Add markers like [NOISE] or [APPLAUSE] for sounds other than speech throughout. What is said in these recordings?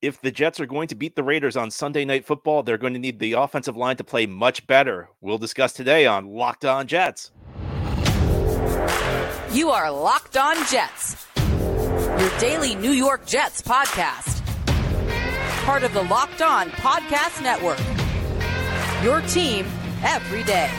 If the Jets are going to beat the Raiders on Sunday Night Football, they're going to need the offensive line to play much better. We'll discuss today on Locked On Jets. You are Locked On Jets, your daily New York Jets podcast. Part of the Locked On Podcast Network. Your team every day.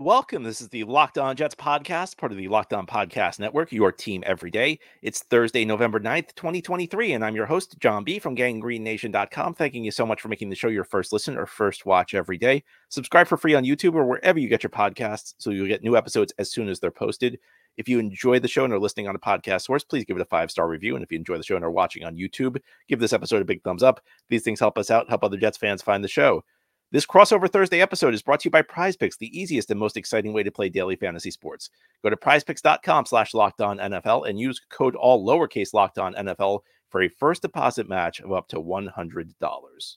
Welcome. This is the Locked On Jets podcast, part of the Locked On Podcast Network, your team every day. It's Thursday, November 9th, 2023, and I'm your host, John B. from GangGreenNation.com. Thanking you so much for making the show your first listen or first watch every day. Subscribe for free on YouTube or wherever you get your podcasts so you'll get new episodes as soon as they're posted. If you enjoy the show and are listening on a podcast source, please give it a five star review. And if you enjoy the show and are watching on YouTube, give this episode a big thumbs up. These things help us out, help other Jets fans find the show. This crossover Thursday episode is brought to you by PrizePicks, the easiest and most exciting way to play daily fantasy sports. Go to prizepicks.com slash locked on NFL and use code all lowercase locked on NFL for a first deposit match of up to $100.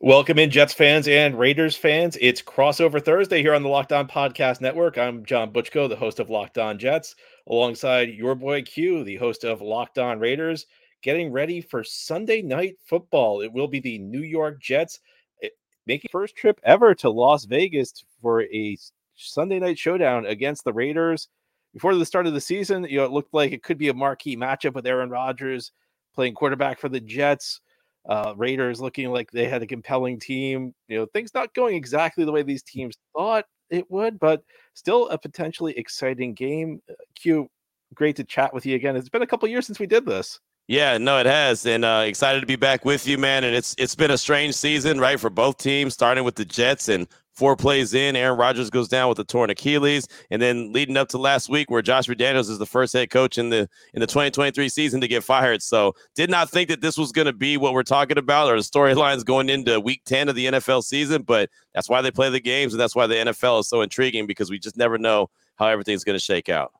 Welcome in, Jets fans and Raiders fans. It's crossover Thursday here on the Locked On Podcast Network. I'm John Butchko, the host of Locked On Jets, alongside your boy Q, the host of Locked On Raiders getting ready for Sunday night football. It will be the New York Jets eh, making first trip ever to Las Vegas for a Sunday night showdown against the Raiders. Before the start of the season, you know, it looked like it could be a marquee matchup with Aaron Rodgers playing quarterback for the Jets. Uh, Raiders looking like they had a compelling team. You know, things not going exactly the way these teams thought it would, but still a potentially exciting game. Uh, Q, great to chat with you again. It's been a couple years since we did this. Yeah, no, it has, and uh, excited to be back with you, man. And it's it's been a strange season, right, for both teams. Starting with the Jets, and four plays in, Aaron Rodgers goes down with a torn Achilles, and then leading up to last week, where Josh McDaniels is the first head coach in the in the 2023 season to get fired. So, did not think that this was going to be what we're talking about, or the storylines going into Week 10 of the NFL season. But that's why they play the games, and that's why the NFL is so intriguing because we just never know how everything's going to shake out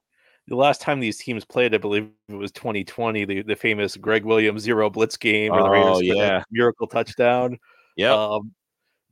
the last time these teams played, I believe it was 2020, the, the famous Gregg Williams zero blitz game where the Raiders oh, yeah. miracle touchdown. Yeah. Um,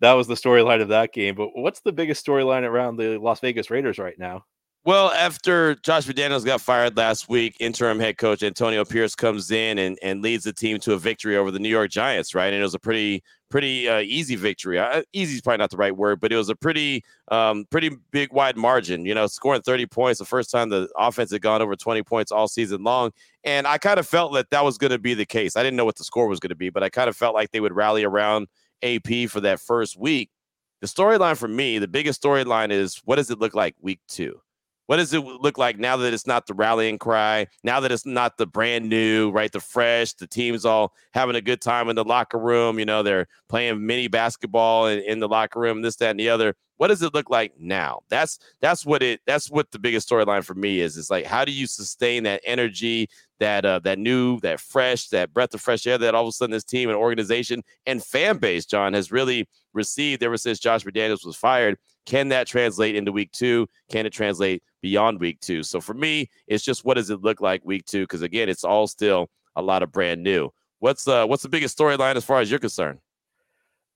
that was the storyline of that game. But what's the biggest storyline around the Las Vegas Raiders right now? Well, after Josh McDaniels got fired last week, interim head coach Antonio Pierce comes in and, and leads the team to a victory over the New York Giants, right? And it was a pretty pretty uh, easy victory. Uh, easy is probably not the right word, but it was a pretty um, pretty big wide margin. You know, scoring 30 points, the first time the offense had gone over 20 points all season long. And I kind of felt that that was going to be the case. I didn't know what the score was going to be, but I kind of felt like they would rally around AP for that first week. The storyline for me, the biggest storyline is what does it look like week two? What does it look like now that it's not the rallying cry? Now that it's not the brand new, right? The fresh, the team's all having a good time in the locker room. You know, they're playing mini basketball in, in the locker room, this, that, and the other. What does it look like now? That's that's what it that's what the biggest storyline for me is. It's like how do you sustain that energy, that uh that new, that fresh, that breath of fresh air that all of a sudden this team and organization and fan base, John, has really received ever since Josh McDaniels was fired. Can that translate into week two? Can it translate beyond week two? So for me, it's just what does it look like week two? Because again, it's all still a lot of brand new. What's uh what's the biggest storyline as far as you're concerned?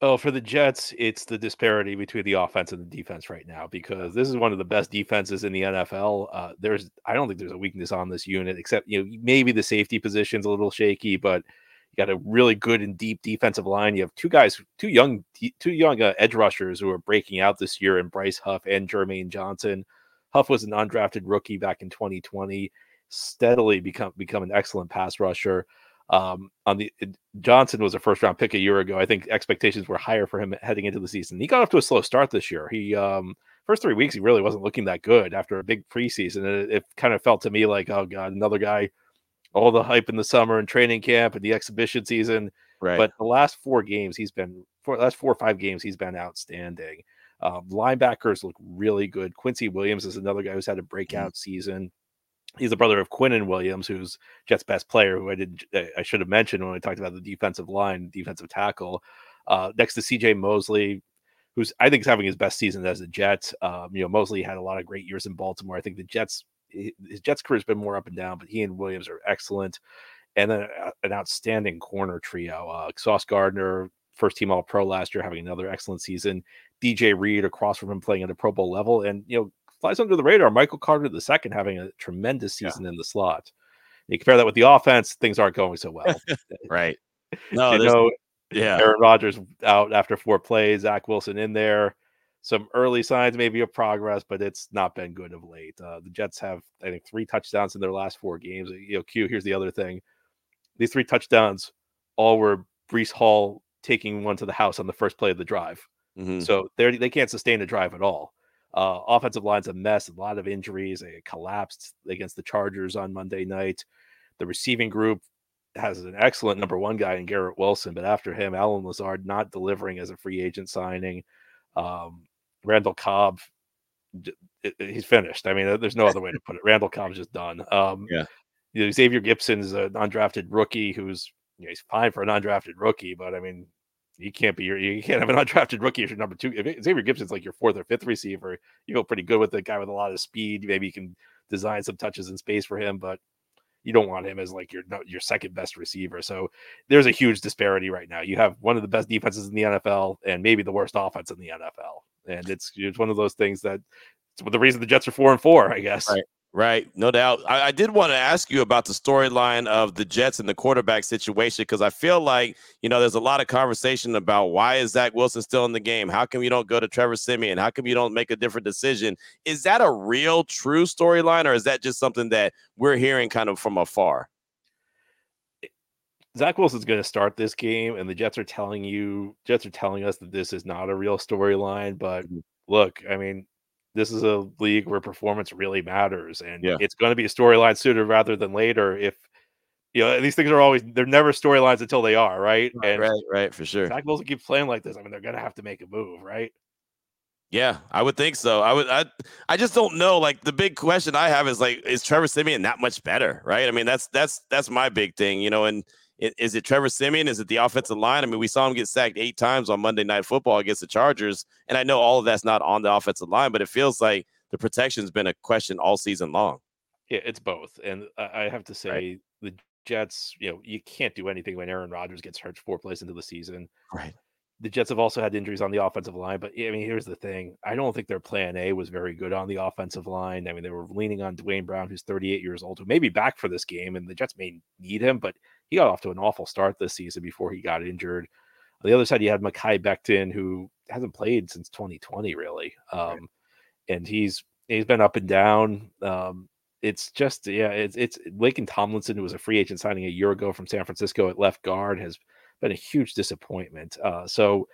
Oh, for the Jets, it's the disparity between the offense and the defense right now because this is one of the best defenses in the NFL. Uh, there's, I don't think there's a weakness on this unit except you know maybe the safety position's a little shaky, but you got a really good and deep defensive line. You have two guys, two young, two young uh, edge rushers who are breaking out this year, in Bryce Huff and Jermaine Johnson. Huff was an undrafted rookie back in 2020, steadily become become an excellent pass rusher. Um, on the Johnson was a first round pick a year ago. I think expectations were higher for him heading into the season. He got off to a slow start this year. He um, first three weeks he really wasn't looking that good after a big preseason. It, it kind of felt to me like, oh god, another guy all the hype in the summer and training camp and the exhibition season. Right. But the last four games, he's been for last four or five games, he's been outstanding. Um, linebackers look really good. Quincy Williams is another guy who's had a mm-hmm. breakout mm-hmm. season. He's the brother of Quinnen Williams, who's Jets' best player, who I did I should have mentioned when I talked about the defensive line, defensive tackle. Uh, next to CJ Mosley, who's I think is having his best season as a Jet. Um, you know, Mosley had a lot of great years in Baltimore. I think the Jets his Jets career has been more up and down, but he and Williams are excellent. And then an outstanding corner trio: uh, Sauce Gardner, first team All Pro last year, having another excellent season. DJ Reed across from him playing at a Pro Bowl level, and you know flies under the radar. Michael Carter the second having a tremendous season yeah. in the slot. You compare that with the offense, things aren't going so well. [LAUGHS] right. [LAUGHS] No, you know, yeah. Aaron Rodgers out after four plays, Zach Wilson in there. Some early signs maybe of progress, but it's not been good of late. Uh, the Jets have, I think, three touchdowns in their last four games. You know, Q, here's the other thing. These three touchdowns all were Breece Hall taking one to the house on the first play of the drive. Mm-hmm. So they they can't sustain a drive at all. Uh, offensive line's a mess, a lot of injuries. They collapsed against the Chargers on Monday night. The receiving group has an excellent number one guy in Garrett Wilson, but after him, Allen Lazard not delivering as a free agent signing. Um, Randall Cobb, he's finished. I mean, there's no [LAUGHS] other way to put it. Randall Cobb's just done. Um, yeah. You know, Xavier Gipson is an undrafted rookie who's you know, he's fine for an undrafted rookie, but I mean, you can't be your you can't have an [LAUGHS] undrafted rookie as your number two. If Xavier Gipson's like your fourth or fifth receiver, you feel pretty good with a guy with a lot of speed. Maybe you can design some touches in space for him, but you don't want him as like your your second best receiver. So there's a huge disparity right now. You have one of the best defenses in the NFL and maybe the worst offense in the NFL, and it's it's one of those things that the reason the Jets are four and four, I guess. Right. Right, no doubt. I, I did want to ask you about the storyline of the Jets and the quarterback situation because I feel like you know there's a lot of conversation about why is Zach Wilson still in the game? How come you don't go to Trevor Siemian? How come you don't make a different decision? Is that a real, true storyline, or is that just something that we're hearing kind of from afar? Zach Wilson's going to start this game, and the Jets are telling you, Jets are telling us that this is not a real storyline. But mm-hmm. look, I mean, this is a league where performance really matters, and yeah. it's going to be a storyline sooner rather than later. If you know these things are always they're never storylines until they are right. And right, right, for sure. Zach Wilson keeps playing like this. I mean, they're going to have to make a move, right? Yeah, I would think so. I would. I. I just don't know. Like the big question I have is like, is Trevor Siemian that much better? Right. I mean, that's that's that's my big thing. You know, and is it Trevor Siemian? Is it the offensive line? I mean, we saw him get sacked eight times on Monday Night Football against the Chargers, and I know all of that's not on the offensive line, but it feels like the protection's been a question all season long. Yeah, it's both, and I have to say right. the Jets. You know, you can't do anything when Aaron Rodgers gets hurt four plays into the season. Right. The Jets have also had injuries on the offensive line, but I mean, here's the thing: I don't think their plan A was very good on the offensive line. I mean, they were leaning on Duane Brown, who's 38 years old, who may be back for this game, and the Jets may need him, but he got off to an awful start this season before he got injured. On the other side, you had Mekhi Becton, who hasn't played since 2020, really. Um, right. And he's he's been up and down. Um, it's just yeah, it's it's Laken Tomlinson, who was a free agent signing a year ago from San Francisco at left guard, has been a huge disappointment. Uh, so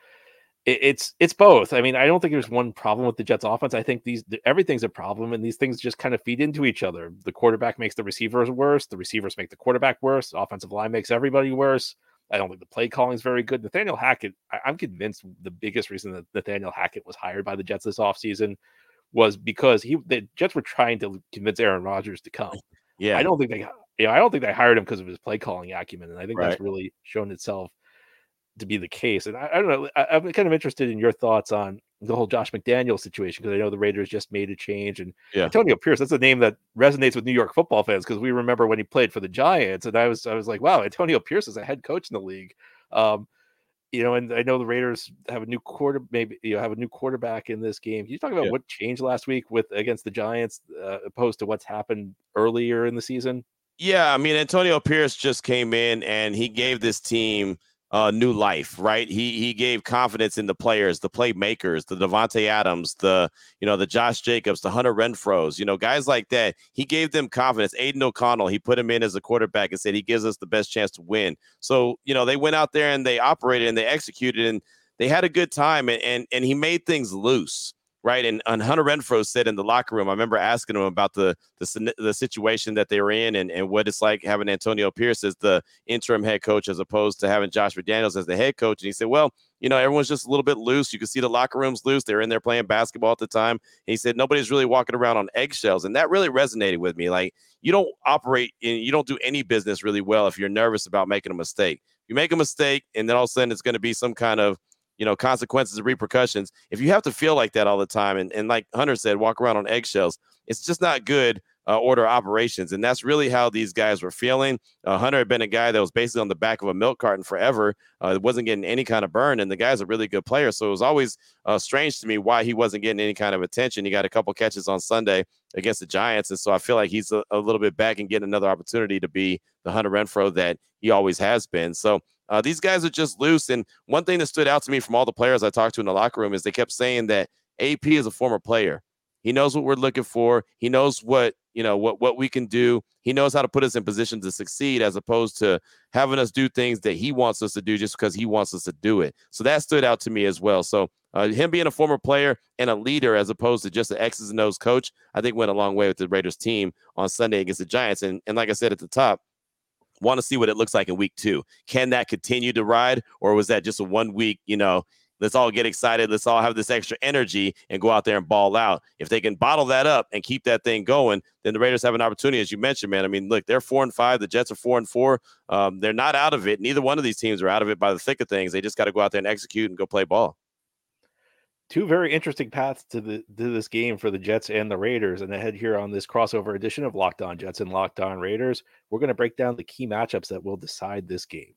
it, it's it's both. I mean, I don't think there's one problem with the Jets offense. I think these everything's a problem, and these things just kind of feed into each other. The quarterback makes the receivers worse. The receivers make the quarterback worse. The offensive line makes everybody worse. I don't think the play calling is very good. Nathaniel Hackett, I, am convinced the biggest reason that Nathaniel Hackett was hired by the Jets this offseason was because he the Jets were trying to convince Aaron Rodgers to come. Yeah. I don't think they you know, I don't think they hired him because of his play calling acumen. And I think right. that's really shown itself to be the case. And I, I don't know. I, am kind of interested in your thoughts on the whole Josh McDaniel situation because I know the Raiders just made a change. And yeah. Antonio Pierce, that's a name that resonates with New York football fans because we remember when he played for the Giants. And I was I was like, wow, Antonio Pierce is a head coach in the league. Um, you know, and I know the Raiders have a new quarter, maybe you know, have a new quarterback in this game. Can you talk about yeah. what changed last week with against the Giants, uh, opposed to what's happened earlier in the season? Yeah, I mean, Antonio Pierce just came in and he gave this team uh, new life, right? He he gave confidence in the players, the playmakers, the Davante Adams, the you know the Josh Jacobs, the Hunter Renfrow's, you know guys like that. He gave them confidence. Aidan O'Connell, he put him in as a quarterback and said he gives us the best chance to win. So you know they went out there and they operated and they executed and they had a good time and and, and he made things loose right? And, and Hunter Renfrow said in the locker room, I remember asking him about the the, the situation that they were in and, and what it's like having Antonio Pierce as the interim head coach as opposed to having Josh McDaniels as the head coach. And he said, well, you know, everyone's just a little bit loose. You can see the locker rooms loose. They're in there playing basketball at the time. And he said nobody's really walking around on eggshells, and that really resonated with me. Like you don't operate in, you don't do any business really well if you're nervous about making a mistake. You make a mistake, and then all of a sudden it's going to be some kind of you know, consequences and repercussions. If you have to feel like that all the time, and, and like Hunter said, walk around on eggshells, it's just not good uh, order operations. And that's really how these guys were feeling. Uh, Hunter had been a guy that was basically on the back of a milk carton forever. Uh, wasn't getting any kind of burn. And the guy's a really good player. So it was always uh, strange to me why he wasn't getting any kind of attention. He got a couple catches on Sunday against the Giants. And so I feel like he's a, a little bit back and getting another opportunity to be the Hunter Renfrow that he always has been. So uh, these guys are just loose. And one thing that stood out to me from all the players I talked to in the locker room is they kept saying that AP is a former player. He knows what we're looking for. He knows what you know what what we can do. He knows how to put us in position to succeed, as opposed to having us do things that he wants us to do just because he wants us to do it. So that stood out to me as well. So uh, him being a former player and a leader, as opposed to just an X's and O's coach, I think went a long way with the Raiders team on Sunday against the Giants. And and like I said at the top, want to see what it looks like in week two. Can that continue to ride, or was that just a one week, you know, let's all get excited. Let's all have this extra energy and go out there and ball out. If they can bottle that up and keep that thing going, then the Raiders have an opportunity, as you mentioned, man. I mean, look, they're four and five. The Jets are four and four. Um, they're not out of it. Neither one of these teams are out of it by the thick of things. They just got to go out there and execute and go play ball. Two very interesting paths to the to this game for the Jets and the Raiders. And ahead here on this crossover edition of Locked On Jets and Locked On Raiders, we're going to break down the key matchups that will decide this game.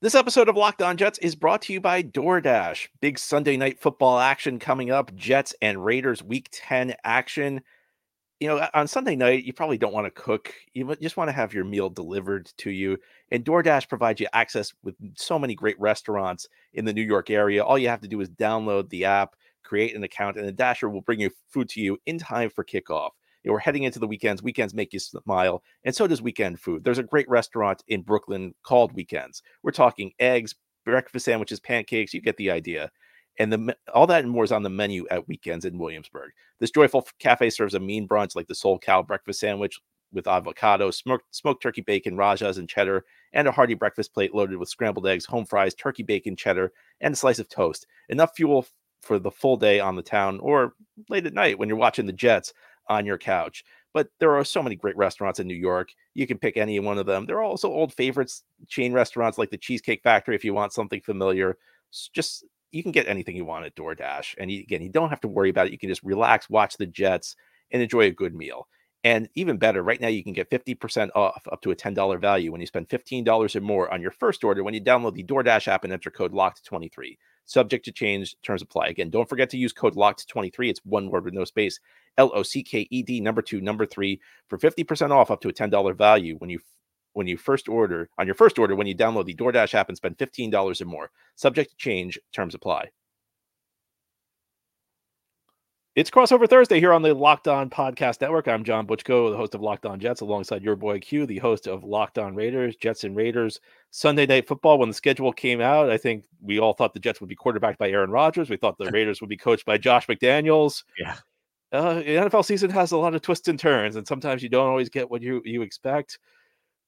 This episode of Locked On Jets is brought to you by DoorDash. Big Sunday night football action coming up. Jets and Raiders week 10 action. You know, on Sunday night, you probably don't want to cook. You just want to have your meal delivered to you. And DoorDash provides you access with so many great restaurants in the New York area. All you have to do is download the app, create an account, and the Dasher will bring you food to you in time for kickoff know, we're heading into the weekends. Weekends make you smile, and so does weekend food. There's a great restaurant in Brooklyn called Weekends. We're talking eggs, breakfast sandwiches, pancakes. You get the idea. And the all that and more is on the menu at weekends in Williamsburg. This joyful cafe serves a mean brunch like the Soul Cow breakfast sandwich with avocado, smoked, smoked turkey bacon, rajas, and cheddar, and a hearty breakfast plate loaded with scrambled eggs, home fries, turkey bacon, cheddar, and a slice of toast. Enough fuel for the full day on the town or late at night when you're watching the Jets on your couch. But there are so many great restaurants in New York. You can pick any one of them. There are also old favorites, chain restaurants like the Cheesecake Factory if you want something familiar. Just you can get anything you want at DoorDash. And you, again, you don't have to worry about it. You can just relax, watch the Jets, and enjoy a good meal. And even better, right now you can get 50% off up to a $10 value when you spend $15 or more on your first order when you download the DoorDash app and enter code LOCKED23. Subject to change, terms apply. Again, don't forget to use code LOCKED23. It's one word with no space. L O C K E D number 2 number 3 for 50% off up to a $10 value when you when you first order on your first order when you download the DoorDash app and spend $15 or more. Subject to change, terms apply. It's crossover Thursday here on the Locked On Podcast Network. I'm John Butchko, the host of Locked On Jets, alongside your boy Q, the host of Locked On Raiders, Jets and Raiders Sunday Night Football. When the schedule came out, I think we all thought the Jets would be quarterbacked by Aaron Rodgers. We thought the [LAUGHS] Raiders would be coached by Josh McDaniels. Yeah. Uh, the NFL season has a lot of twists and turns, and sometimes you don't always get what you you expect.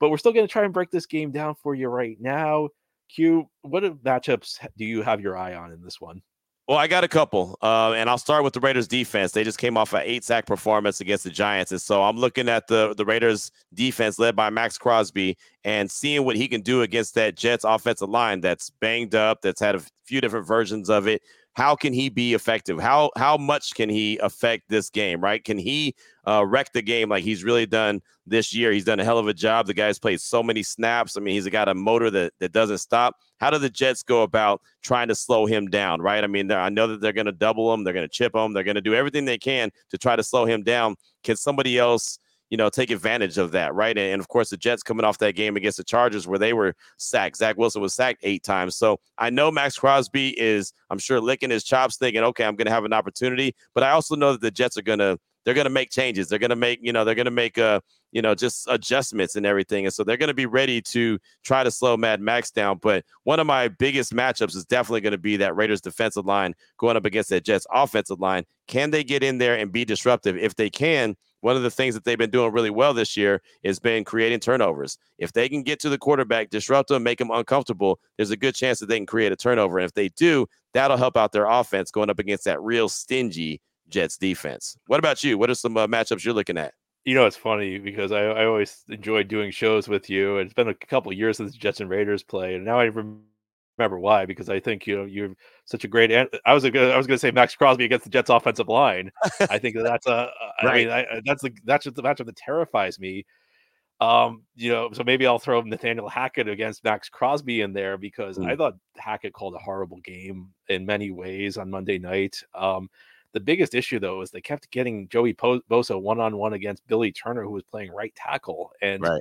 But we're still going to try and break this game down for you right now. Q, what matchups do you have your eye on in this one? Well, I got a couple, uh, and I'll start with the Raiders defense. They just came off an eight sack performance against the Giants, and so I'm looking at the the Raiders defense led by Maxx Crosby and seeing what he can do against that Jets offensive line that's banged up, that's had a few different versions of it how can he be effective? How how much can he affect this game? Right? Can he uh, wreck the game like he's really done this year? He's done a hell of a job. The guy's played so many snaps. I mean, he's got a motor that that doesn't stop. How do the Jets go about trying to slow him down? Right? I mean, I know that they're going to double him. They're going to chip him. They're going to do everything they can to try to slow him down. Can somebody else? You know, take advantage of that, right? And, and, of course, the Jets coming off that game against the Chargers where they were sacked. Zach Wilson was sacked eight times. So I know Maxx Crosby is, I'm sure, licking his chops, thinking, okay, I'm going to have an opportunity. But I also know that the Jets are going to, they're going to make changes. They're going to make, you know, they're going to make, uh, you know, just adjustments and everything. And so they're going to be ready to try to slow Mad Max down. But one of my biggest matchups is definitely going to be that Raiders defensive line going up against that Jets offensive line. Can they get in there and be disruptive? If they can, one of the things that they've been doing really well this year is been creating turnovers. If they can get to the quarterback, disrupt them, make them uncomfortable, there's a good chance that they can create a turnover. And if they do, that'll help out their offense going up against that real stingy Jets defense. What about you? What are some uh, matchups you're looking at? You know, it's funny because I, I always enjoy doing shows with you. It's been a couple years since Jets and Raiders play. and now I remember remember why because I think you know you're such a great. I was gonna, I was going to say Maxx Crosby against the Jets offensive line. I think that's a. [LAUGHS] right. I mean, I, that's the that's just the matchup that terrifies me. Um, you know, so maybe I'll throw Nathaniel Hackett against Maxx Crosby in there because mm. I thought Hackett called a horrible game in many ways on Monday night. Um, the biggest issue though is they kept getting Joey Bosa one on one against Billy Turner, who was playing right tackle, and right.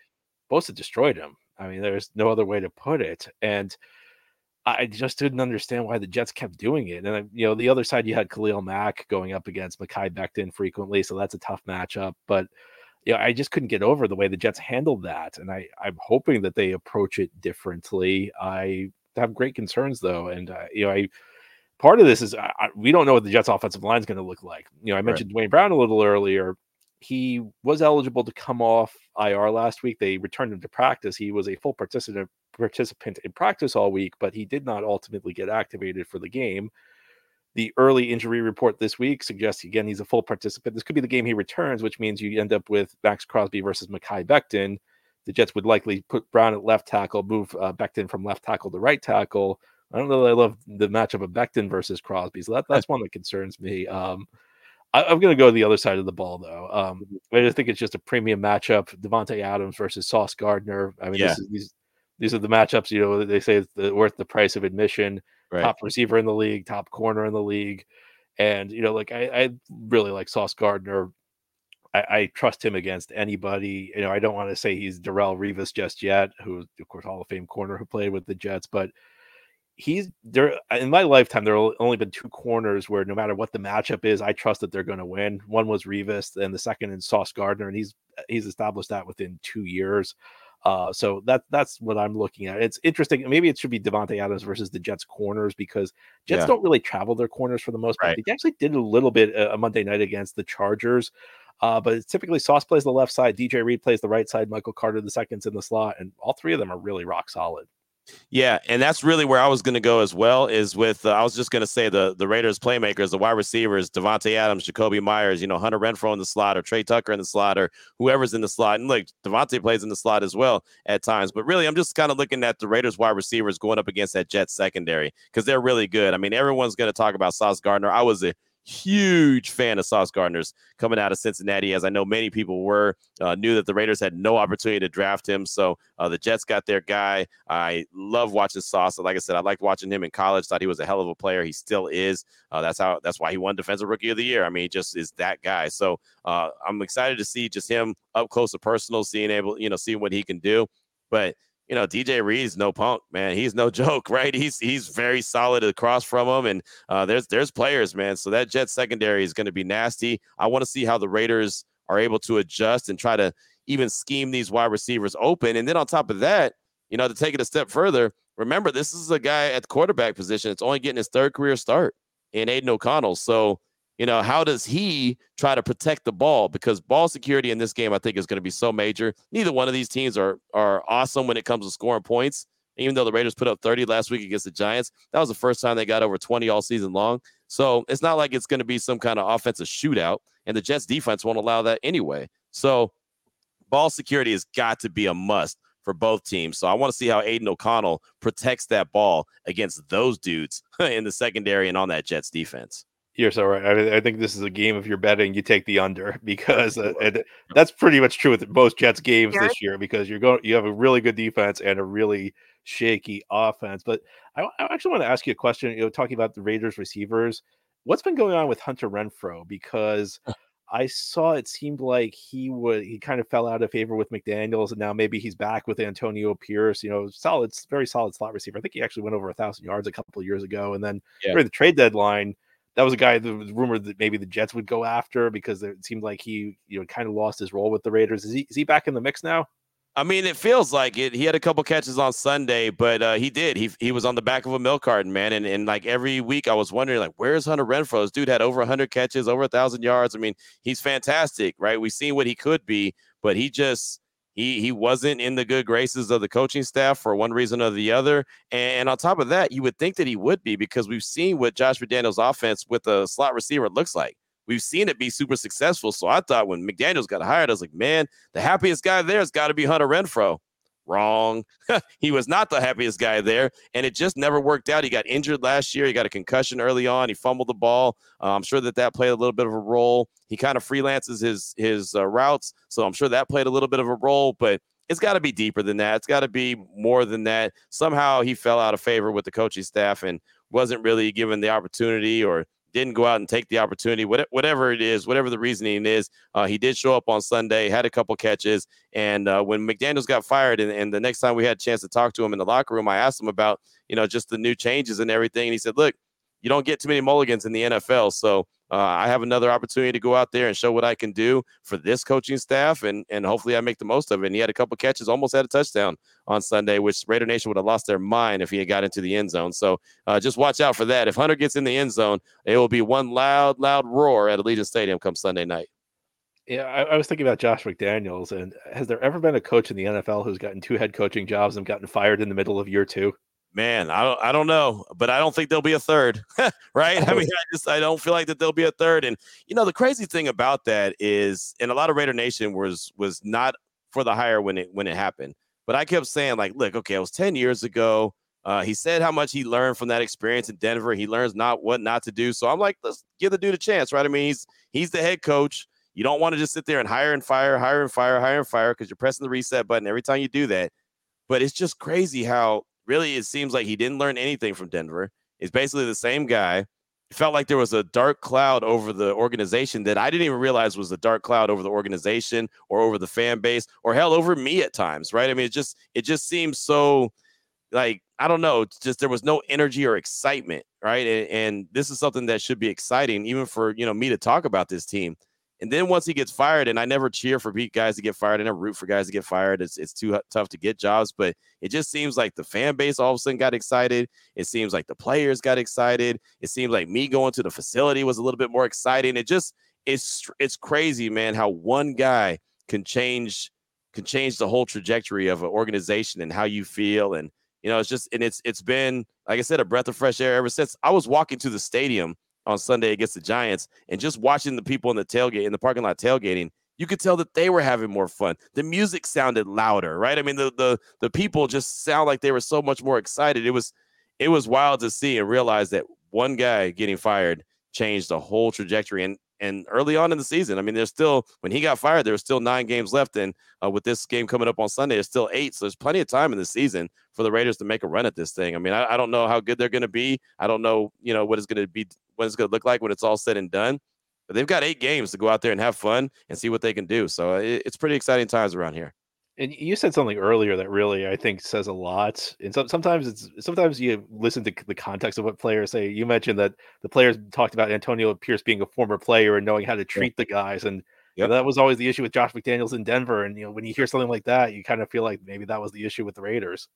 Bosa destroyed him. I mean, there's no other way to put it. And I just didn't understand why the Jets kept doing it. And you know, the other side you had Khalil Mack going up against Mekhi Becton frequently, so that's a tough matchup. But you know, I just couldn't get over the way the Jets handled that. And I, I'm hoping that they approach it differently. I have great concerns though, and uh, you know, I part of this is I, we don't know what the Jets' offensive line is going to look like. You know, I mentioned right. Duane Brown a little earlier. He was eligible to come off IR last week. They returned him to practice. He was a full participant participant in practice all week, but he did not ultimately get activated for the game. The early injury report this week suggests again he's a full participant. This could be the game he returns, which means you end up with Maxx Crosby versus Mekhi Becton. The Jets would likely put Brown at left tackle, move uh, Becton from left tackle to right tackle. I don't know that I love the matchup of Becton versus Crosby, so that, that's one that concerns me. Um, I, am going to go to the other side of the ball, though. Um, I just think it's just a premium matchup. Davante Adams versus Sauce Gardner. I mean, yeah. is, these these are the matchups. You know, they say it's the, worth the price of admission. Right. Top receiver in the league, top corner in the league, and you know, like I, I really like Sauce Gardner. I, I, trust him against anybody. You know, I don't want to say he's Darrelle Revis just yet, who's of course Hall of Fame corner who played with the Jets, but he's there in my lifetime. There have only been two corners where no matter what the matchup is, I trust that they're going to win. One was Revis, and the second is Sauce Gardner, and he's he's established that within two years. Uh, so that that's what I'm looking at. It's interesting. Maybe it should be Davante Adams versus the Jets corners because Jets yeah. don't really travel their corners for the most part. Right. They actually did a little bit a uh, Monday night against the Chargers. Uh, but typically Sauce plays the left side, DJ Reed plays the right side, Michael Carter the seconds in the slot, and all three of them are really rock solid. Yeah, and that's really where I was going to go as well. Is with uh, I was just going to say the the Raiders playmakers, the wide receivers, Davante Adams, Jakobi Meyers, you know Hunter Renfrow in the slot, or Tre Tucker in the slot, or whoever's in the slot. And look, Davante plays in the slot as well at times. But really, I'm just kind of looking at the Raiders wide receivers going up against that Jets secondary because they're really good. I mean, everyone's going to talk about Sauce Gardner. I was a huge fan of Sauce Gardner's coming out of Cincinnati, as I know many people were. Uh, knew that the Raiders had no opportunity to draft him, so uh, the Jets got their guy. I love watching Sauce. Like I said, I liked watching him in college. Thought he was a hell of a player. He still is. Uh, that's how. That's why he won Defensive Rookie of the Year. I mean, he just is that guy. So uh, I'm excited to see just him up close and personal, seeing able, you know, seeing what he can do. But you know, DJ Reed's no punk, man. He's no [LAUGHS] joke, right? He's he's very solid across from him, and uh, there's there's players, man. So that Jet secondary is going to be nasty. I want to see how the Raiders are able to adjust and try to even scheme these wide receivers open. And then on top of that, you know, to take it a step further, remember this is a guy at the quarterback position. It's only getting his third career start in Aidan O'Connell. So you know, how does he try to protect the ball? Because ball security in this game, I think, is going to be so major. Neither one of these teams are are awesome when it comes to scoring points. Even though the Raiders put up 30 last week against the Giants, that was the first time they got over 20 all season long. So it's not like it's going to be some kind of offensive shootout, and the Jets defense won't allow that anyway. So ball security has got to be a must for both teams. So I want to see how Aidan O'Connell protects that ball against those dudes [LAUGHS] in the secondary and on that Jets defense. You're so right. I, I, think this is a game. If you're betting, you take the under [LAUGHS] because uh, that's pretty much true with most Jets games this year. Because you're going, you have a really good defense and a really shaky offense. But I, I, actually want to ask you a question. You know, talking about the Raiders receivers, what's been going on with Hunter Renfrow? Because [LAUGHS] I saw it seemed like he would he kind of fell out of favor with McDaniels, and now maybe he's back with Antonio Pierce. You know, solid, very solid slot receiver. I think he actually went over a thousand yards a couple of years ago, and then yeah. during the trade deadline that was a guy that was rumored that maybe the Jets would go after because it seemed like he, you know, kind of lost his role with the Raiders. Is he is he back in the mix now? I mean, it feels like it. He had a couple catches on Sunday, but uh, he did. He he was on the back of a milk carton, man. And and like every week, I was wondering, like, where's Hunter Renfrow? This dude had over 100 catches, over thousand yards. I mean, he's fantastic, right? We've seen what he could be, but he just he he wasn't in the good graces of the coaching staff for one reason or the other. And on top of that, you would think that he would be because we've seen what Josh McDaniels' offense with a slot receiver looks like. We've seen it be super successful. So I thought when McDaniels got hired, I was like, man, the happiest guy there has got to be Hunter Renfrow. Wrong. [LAUGHS] he was not the happiest guy there, and it just never worked out. He got injured last year. He got a concussion early on. He fumbled the ball. Uh, I'm sure that that played a little bit of a role. He kind of freelances his his uh, routes, so I'm sure that played a little bit of a role. But it's got to be deeper than that. It's got to be more than that. Somehow he fell out of favor with the coaching staff and wasn't really given the opportunity or didn't go out and take the opportunity, whatever it is, whatever the reasoning is. Uh, he did show up on Sunday, had a couple catches. And uh, when McDaniels got fired, and, and, the next time we had a chance to talk to him in the locker room, I asked him about, you know, just the new changes and everything. And he said, look, you don't get too many mulligans in the NFL. So uh, I have another opportunity to go out there and show what I can do for this coaching staff, and and hopefully I make the most of it. And he had a couple catches, almost had a touchdown on Sunday, which Raider Nation would have lost their mind if he had got into the end zone. So uh, just watch out for that. If Hunter gets in the end zone, it will be one loud, loud roar at Allegiant Stadium come Sunday night. Yeah, I, I, was thinking about Josh McDaniels, and has there ever been a coach in the NFL who's gotten two head coaching jobs and gotten fired in the middle of year two? Man, I don't, I don't know, but I don't think there'll be a third, [LAUGHS] right? I oh. mean, I just I don't feel like that there'll be a third. And you know, the crazy thing about that is, and a lot of Raider Nation was was not for the hire when it when it happened. But I kept saying, like, look, okay, it was 10 years ago. Uh, he said how much he learned from that experience in Denver. He learns not what not to do. So I'm like, let's give the dude a chance, right? I mean, he's he's the head coach. You don't want to just sit there and hire and fire, hire and fire, hire and fire because you're pressing the reset button every time you do that. But it's just crazy how really it seems like he didn't learn anything from Denver. He's basically the same guy. It felt like there was a dark cloud over the organization that I didn't even realize was a dark cloud over the organization or over the fan base or hell over me at times, right? I mean, it just it just seems so like I don't know, just there was no energy or excitement, right? And, and this is something that should be exciting even for you know me to talk about this team. And then once he gets fired, and I never cheer for guys to get fired, I never root for guys to get fired. It's it's too tough to get jobs, but it just seems like the fan base all of a sudden got excited. It seems like the players got excited. It seems like me going to the facility was a little bit more exciting. It just it's it's crazy, man, how one guy can change can change the whole trajectory of an organization and how you feel and you know it's just and it's it's been like I said a breath of fresh air ever since I was walking to the stadium on Sunday against the Giants and just watching the people in the tailgate in the parking lot tailgating, you could tell that they were having more fun. The music sounded louder, right? I mean, the the the people just sound like they were so much more excited. It was it was wild to see and realize that one guy getting fired changed the whole trajectory. And and early on in the season, I mean, there's still when he got fired, there was still nine games left, and uh, with this game coming up on Sunday, there's still eight. So there's plenty of time in the season for the Raiders to make a run at this thing. I mean, I, I don't know how good they're going to be. I don't know, you know, what is going to be, what it's going to look like when it's all said and done. But they've got eight games to go out there and have fun and see what they can do. So uh, it, it's pretty exciting times around here. And you said something earlier that really I think says a lot. And so, sometimes it's sometimes you listen to the context of what players say. You mentioned that the players talked about Antonio Pierce being a former player and knowing how to treat yeah. the guys, and yep. that was always the issue with Josh McDaniels in Denver. And you know, when you hear something like that, you kind of feel like maybe that was the issue with the Raiders.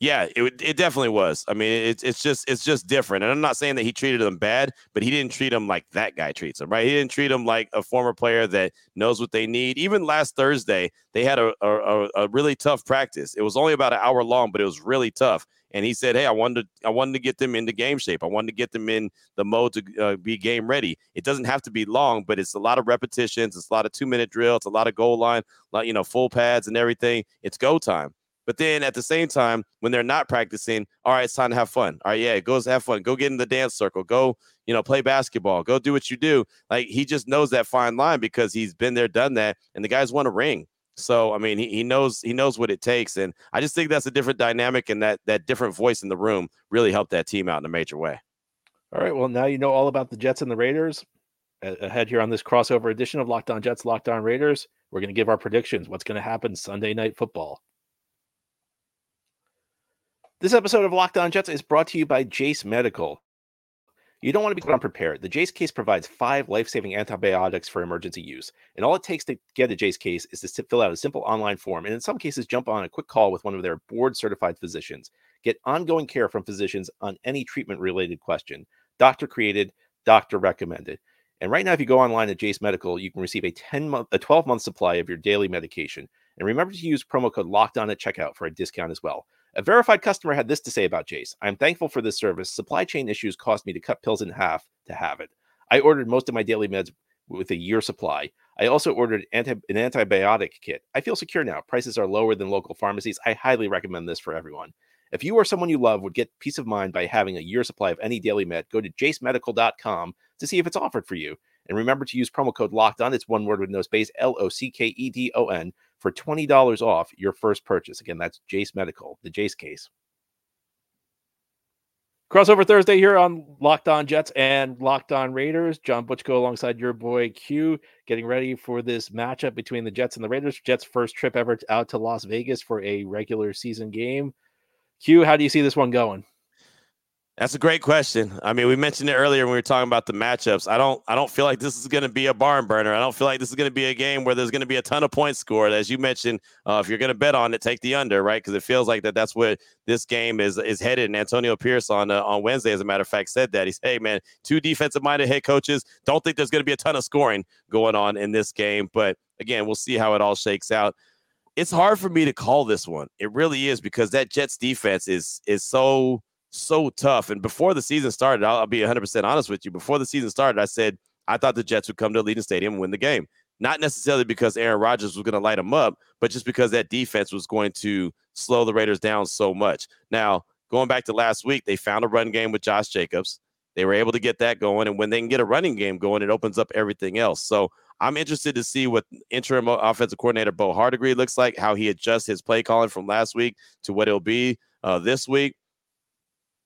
Yeah, it it definitely was. I mean, it's it's just it's just different. And I'm not saying that he treated them bad, but he didn't treat them like that guy treats them, right? He didn't treat them like a former player that knows what they need. Even last Thursday, they had a a, a really tough practice. It was only about an hour long, but it was really tough. And he said, "Hey, I wanted to, I wanted to get them into game shape. I wanted to get them in the mode to uh, be game ready. It doesn't have to be long, but it's a lot of repetitions. It's a lot of two minute drill. It's a lot of goal line, like you know, full pads and everything. It's go time." But then at the same time, when they're not practicing, all right, it's time to have fun. All right, yeah, go have fun. Go get in the dance circle. Go, you know, play basketball. Go do what you do. Like he just knows that fine line because he's been there, done that, and the guys won a ring. So I mean, he, he knows he knows what it takes, and I just think that's a different dynamic, and that that different voice in the room really helped that team out in a major way. All right, well now you know all about the Jets and the Raiders. Ahead here on this crossover edition of Locked On Jets, Locked On Raiders, we're going to give our predictions. What's going to happen Sunday Night Football? This episode of Locked On Jets is brought to you by Jase Medical. You don't want to be unprepared. The Jase case provides five life saving antibiotics for emergency use. And all it takes to get a Jase case is to fill out a simple online form, and in some cases, jump on a quick call with one of their board certified physicians. Get ongoing care from physicians on any treatment related question. Doctor created, doctor recommended. And right now, if you go online at Jase Medical, you can receive a 10 month, a 12 month supply of your daily medication. And remember to use promo code locked on at checkout for a discount as well. A verified customer had this to say about Jase I'm thankful for this service. Supply chain issues caused me to cut pills in half to have it. I ordered most of my daily meds with a year supply. I also ordered anti- an antibiotic kit. I feel secure now. Prices are lower than local pharmacies. I highly recommend this for everyone. If you or someone you love would get peace of mind by having a year supply of any daily med, go to jasemedical.com to see if it's offered for you. And remember to use promo code locked on. It's one word with no space, L O C K E D O N, for $20 off your first purchase. Again, that's Jase Medical, the Jase case. Crossover Thursday here on Locked On Jets and Locked On Raiders. John Butchko alongside your boy Q, getting ready for this matchup between the Jets and the Raiders. Jets' first trip ever out to Las Vegas for a regular season game. Q, how do you see this one going? That's a great question. I mean, we mentioned it earlier when we were talking about the matchups. I don't I don't feel like this is going to be a barn burner. I don't feel like this is going to be a game where there's going to be a ton of points scored. As you mentioned, uh, if you're going to bet on it, take the under, right? Because it feels like that that's where this game is is headed. And Antonio Pierce on uh, on Wednesday, as a matter of fact, said that he said, "Hey, man, two defensive minded head coaches don't think there's going to be a ton of scoring going on in this game." But again, we'll see how it all shakes out it's hard for me to call this one. It really is because that Jets defense is is so so tough. And before the season started, I'll, I'll be 100% honest with you. Before the season started, I said I thought the Jets would come to Allegiant Stadium and win the game. Not necessarily because Aaron Rodgers was going to light them up, but just because that defense was going to slow the Raiders down so much. Now, going back to last week, they found a run game with Josh Jacobs. They were able to get that going. And when they can get a running game going, it opens up everything else. So I'm interested to see what interim offensive coordinator Bo Hardegree looks like, how he adjusts his play calling from last week to what it'll be uh, this week.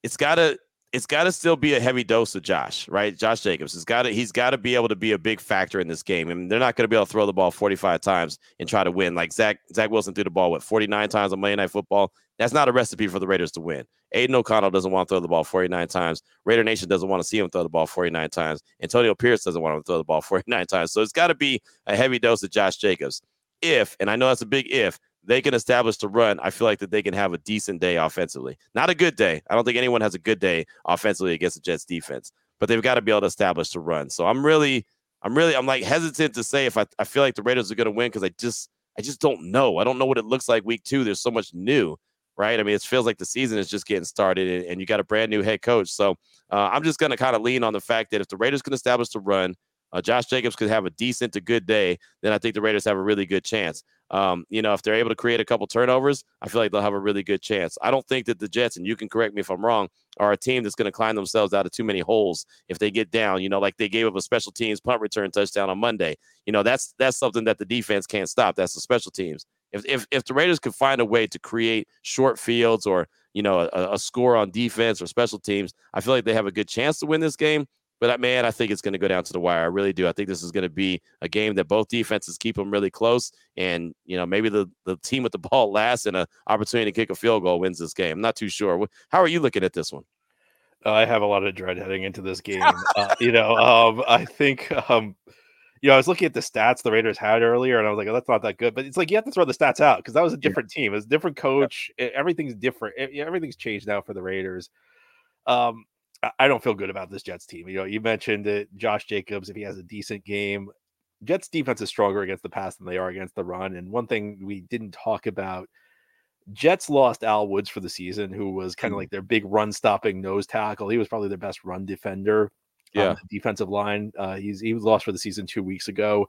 It's got to it's got to still be a heavy dose of Josh, right? Josh Jacobs has got to he's got to be able to be a big factor in this game. I mean, they're not to be able to throw the ball 45 times and try to win. Like Zach Zach Wilson threw the ball what 49 times on Monday Night Football. That's not a recipe for the Raiders to win. Aidan O'Connell doesn't want to throw the ball 49 times. Raider Nation doesn't want to see him throw the ball 49 times. Antonio Pierce doesn't want to throw the ball 49 times. So it's got to be a heavy dose of Josh Jacobs. If, and I know that's a big if, they can establish the run, I feel like that they can have a decent day offensively. Not a good day. I don't think anyone has a good day offensively against the Jets defense, but they've got to be able to establish the run. So I'm really, I'm really, I'm like hesitant to say if I, I feel like the Raiders are going to win because I just, I just don't know. I don't know what it looks like week two. There's so much new, right? I mean, it feels like the season is just getting started and, and you got a brand new head coach. So uh, I'm just going to kind of lean on the fact that if the Raiders can establish the run, uh, Josh Jacobs could have a decent to good day, then I think the Raiders have a really good chance. Um, you know, if they're able to create a couple turnovers, I feel like they'll have a really good chance. I don't think that the Jets, and you can correct me if I'm wrong, are a team that's going to climb themselves out of too many holes if they get down. You know, like they gave up a special teams punt return touchdown on Monday. You know, that's that's something that the defense can't stop. That's the special teams. If if if the Raiders could find a way to create short fields or you know a, a score on defense or special teams, I feel like they have a good chance to win this game. But man, I think it's going to go down to the wire. I really do. I think this is going to be a game that both defenses keep them really close, and you know maybe the the team with the [LAUGHS] ball last and an opportunity to kick a field goal wins this game. I'm not too sure. How are you looking at this one? I have a lot of dread heading into this game. uh, you know, um, I think. Um, you know, I was looking at the stats the Raiders had earlier, and I was like, oh, "That's not that good." But it's like you have to throw the stats out because that was a different yeah. team. It's a different coach. Yeah. Everything's different. Everything's changed now for the Raiders. Um, I don't feel good about this Jets team. You know, you mentioned that Josh Jacobs, if he has a decent game, Jets defense is stronger against the pass than they are against the run. And one thing we didn't talk about, Jets lost Al Woods for the season, who was kind of mm-hmm. like their big run stopping nose tackle. He was probably their best run defender yeah. on the defensive line. Uh, he's he was lost for the season two weeks ago.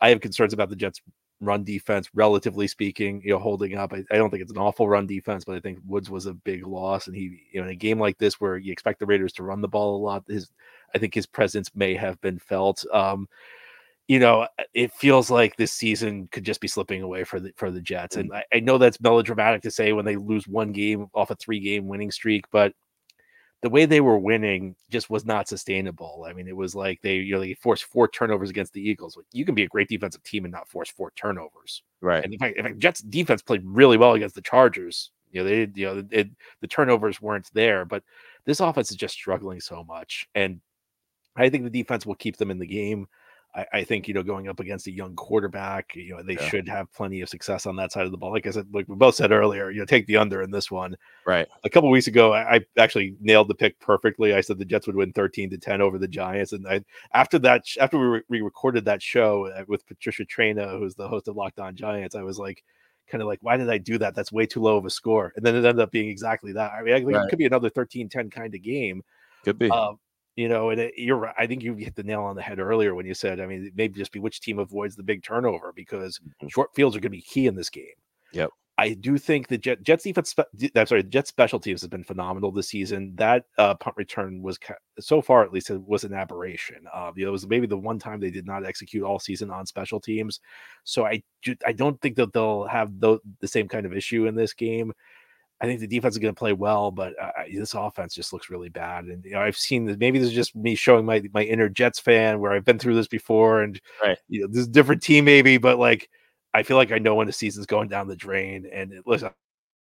I have concerns about the Jets run defense, relatively speaking, you know, holding up. I, I, don't think it's an awful run defense, but I think Woods was a big loss. And he, you know, in a game like this where you expect the Raiders to run the ball a lot, his, I think his presence may have been felt. Um, you know, it feels like this season could just be slipping away for the for the Jets. And I, I know that's melodramatic to say when they lose one game off a three game winning streak, but the way they were winning just was not sustainable. I mean, it was like they you know they forced four turnovers against the Eagles. You can be a great defensive team and not force four turnovers, right? And in fact, in fact Jets defense played really well against the Chargers. You know, they you know it, the turnovers weren't there, but this offense is just struggling so much, and I think the defense will keep them in the game. I, I, think you know going up against a young quarterback, you know they yeah. should have plenty of success on that side of the ball. Like I said, like we both said earlier, you know take the under in this one. Right. A couple weeks ago, I, I, actually nailed the pick perfectly. I said the Jets would win thirteen to ten over the Giants, and I after that after we re- we recorded that show uh, with Patricia Traina, who's the host of Locked On Giants, I was like kind of like, why did I do that? That's way too low of a score. And then it ended up being exactly that. I mean, I think right. it could be another 13 10 kind of game. Could be. Um, You know, and it, you're right. I think you hit the nail on the head earlier when you said, I mean, maybe just be which team avoids the big turnover because mm-hmm. short fields are going to be key in this game. Yep. I do think the Jet, Jets defense, I'm sorry, Jets special teams has been phenomenal this season. That uh, punt return was so far, at least, it was an aberration. Uh, you know, it was maybe the one time they did not execute all season on special teams. So I, I don't think that they'll have the, the same kind of issue in this game. I think the defense is going to play well, but uh, this offense just looks really bad. And you know, I've seen this. Maybe this is just me showing my my inner Jets fan, where I've been through this before, and right. you know, this is a different team, maybe, but like I feel like I know when the season's going down the drain. And listen,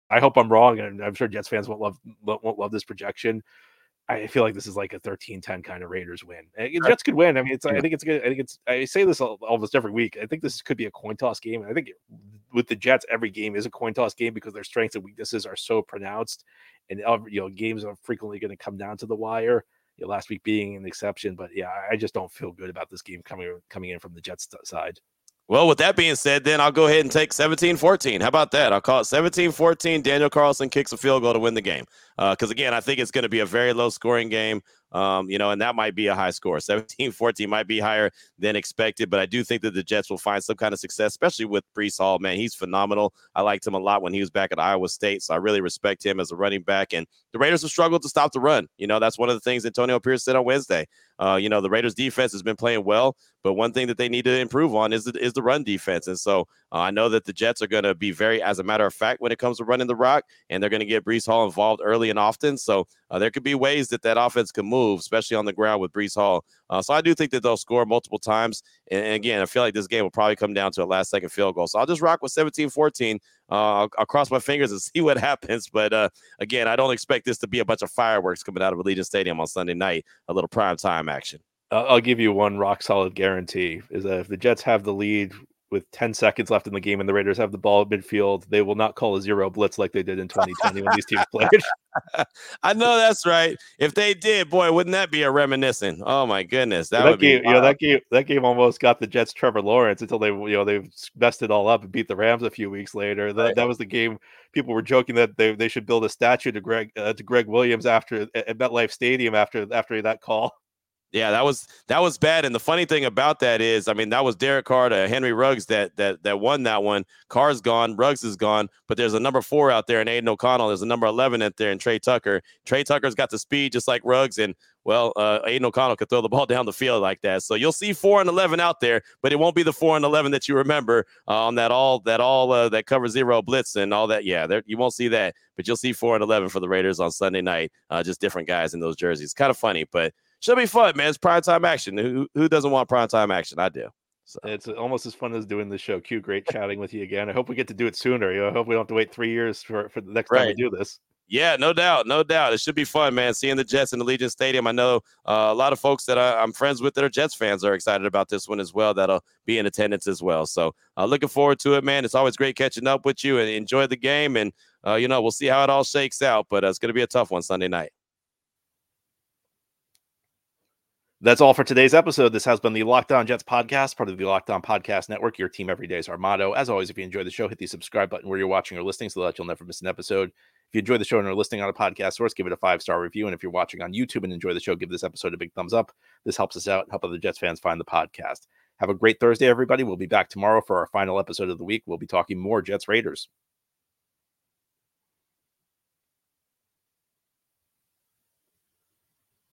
I hope I'm wrong, and I'm sure Jets fans won't love won't love this projection. I feel like this is like a 13-10 kind of Raiders win. And Jets could win. I mean, it's I think it's good. I think it's I say this almost every week. I think this could be a coin toss game. And I think with the Jets, every game is a coin toss game because their strengths and weaknesses are so pronounced, and you know games are frequently going to come down to the wire. You know, last week being an exception, but yeah, I just don't feel good about this game coming coming in from the Jets side. Well, with that being said, then I'll go ahead and take 17 14. How about that? I'll call it 17 14. Daniel Carlson kicks a field goal to win the game. Because, uh, again, I think it's going to be a very low scoring game. Um, you know, and that might be a high score. [LAUGHS] 17 14 might be higher than expected, but I do think that the Jets will find some kind of success, especially with Breece Hall. Man, he's phenomenal. I liked him a lot when he was back at Iowa State, so I really respect him as a running back. And the Raiders have struggled to stop the run. You know, that's one of the things Antonio Pierce said on Wednesday. Uh, you know, the Raiders defense has been playing well, but one thing that they need to improve on is the, is the run defense. And so uh, I know that the Jets are going to be very, as a matter of fact, when it comes to running the rock, and they're going to get Breece Hall involved early and often. So uh, there could be ways that that offense can move, especially on the ground with Breece Hall. Uh, so I do think that they'll score multiple times. And, and, again, I feel like this game will probably come down to a last second field goal. So I'll just rock with 17 14. Uh, I'll, I'll, cross my fingers and [LAUGHS] see what happens. But uh, again, I don't expect this to be a bunch of fireworks coming out of Allegiant Stadium on Sunday night, a little prime time action. I'll give you one rock solid guarantee is that if the Jets have the lead with 10 seconds left in the game and the Raiders have the ball at midfield, they will not call a zero blitz like they did in 2020 when these teams played. [LAUGHS] I know that's right. If they did, boy, wouldn't that be a reminiscent? Oh my goodness, that, that would game, be. You know, that game, that game almost got the Jets Trevor Lawrence until they, you know, they messed it all up and beat the Rams a few weeks later. That, right. that was the game. People were joking that they, they should build a statue to Greg uh, to Gregg Williams after at MetLife Stadium after after that call. Yeah, that was that was bad. And the funny thing about that is, I mean, that was Derek Carr to Henry Ruggs that that that won that one. Carr's gone, Ruggs is gone, but there's a number four out there, and Aidan O'Connell. There's a number eleven out there, and Tre Tucker. Tre Tucker's got the speed just like Ruggs, and well, uh, Aidan O'Connell could throw the [LAUGHS] ball down the field like that. So you'll see four and eleven out there, but it won't be the four and eleven that you remember uh, on that all that all uh, that cover zero blitz and all that. Yeah, there, you won't see that, but you'll see four and eleven for the Raiders on Sunday night. Uh, just different guys in those jerseys. Kind of funny, but should be fun, man. It's prime time action. Who who doesn't want prime time action? I do. So. It's almost as fun as doing the show. Q, great chatting with you again. I hope we get to do it sooner. You know, I hope we don't have to wait three years for, for the next right. time we do this. Yeah, no doubt, no doubt. It should be fun, man. Seeing the Jets in the Allegiant Stadium. I know uh, a lot of folks that I, am friends with that are Jets fans are excited about this one as well. That'll be in attendance as well. So, uh, looking forward to it, man. It's always great catching up with you and enjoy the game. And uh, you know, we'll see how it all shakes out. But uh, it's going to be a tough one Sunday night. That's all for today's episode. This has been the Locked On Jets podcast, part of the Locked On Podcast Network. Your team every day is our motto. As always, if you enjoy the show, hit the subscribe button where you're watching or listening so that you'll never miss an episode. If you enjoy the show and are listening on a podcast source, give it a five star review. And if you're watching on YouTube and enjoy the show, give this episode a big thumbs up. This helps us out help other Jets fans find the podcast. Have a great Thursday, everybody. We'll be back tomorrow for our final episode of the week. We'll be talking more Jets Raiders.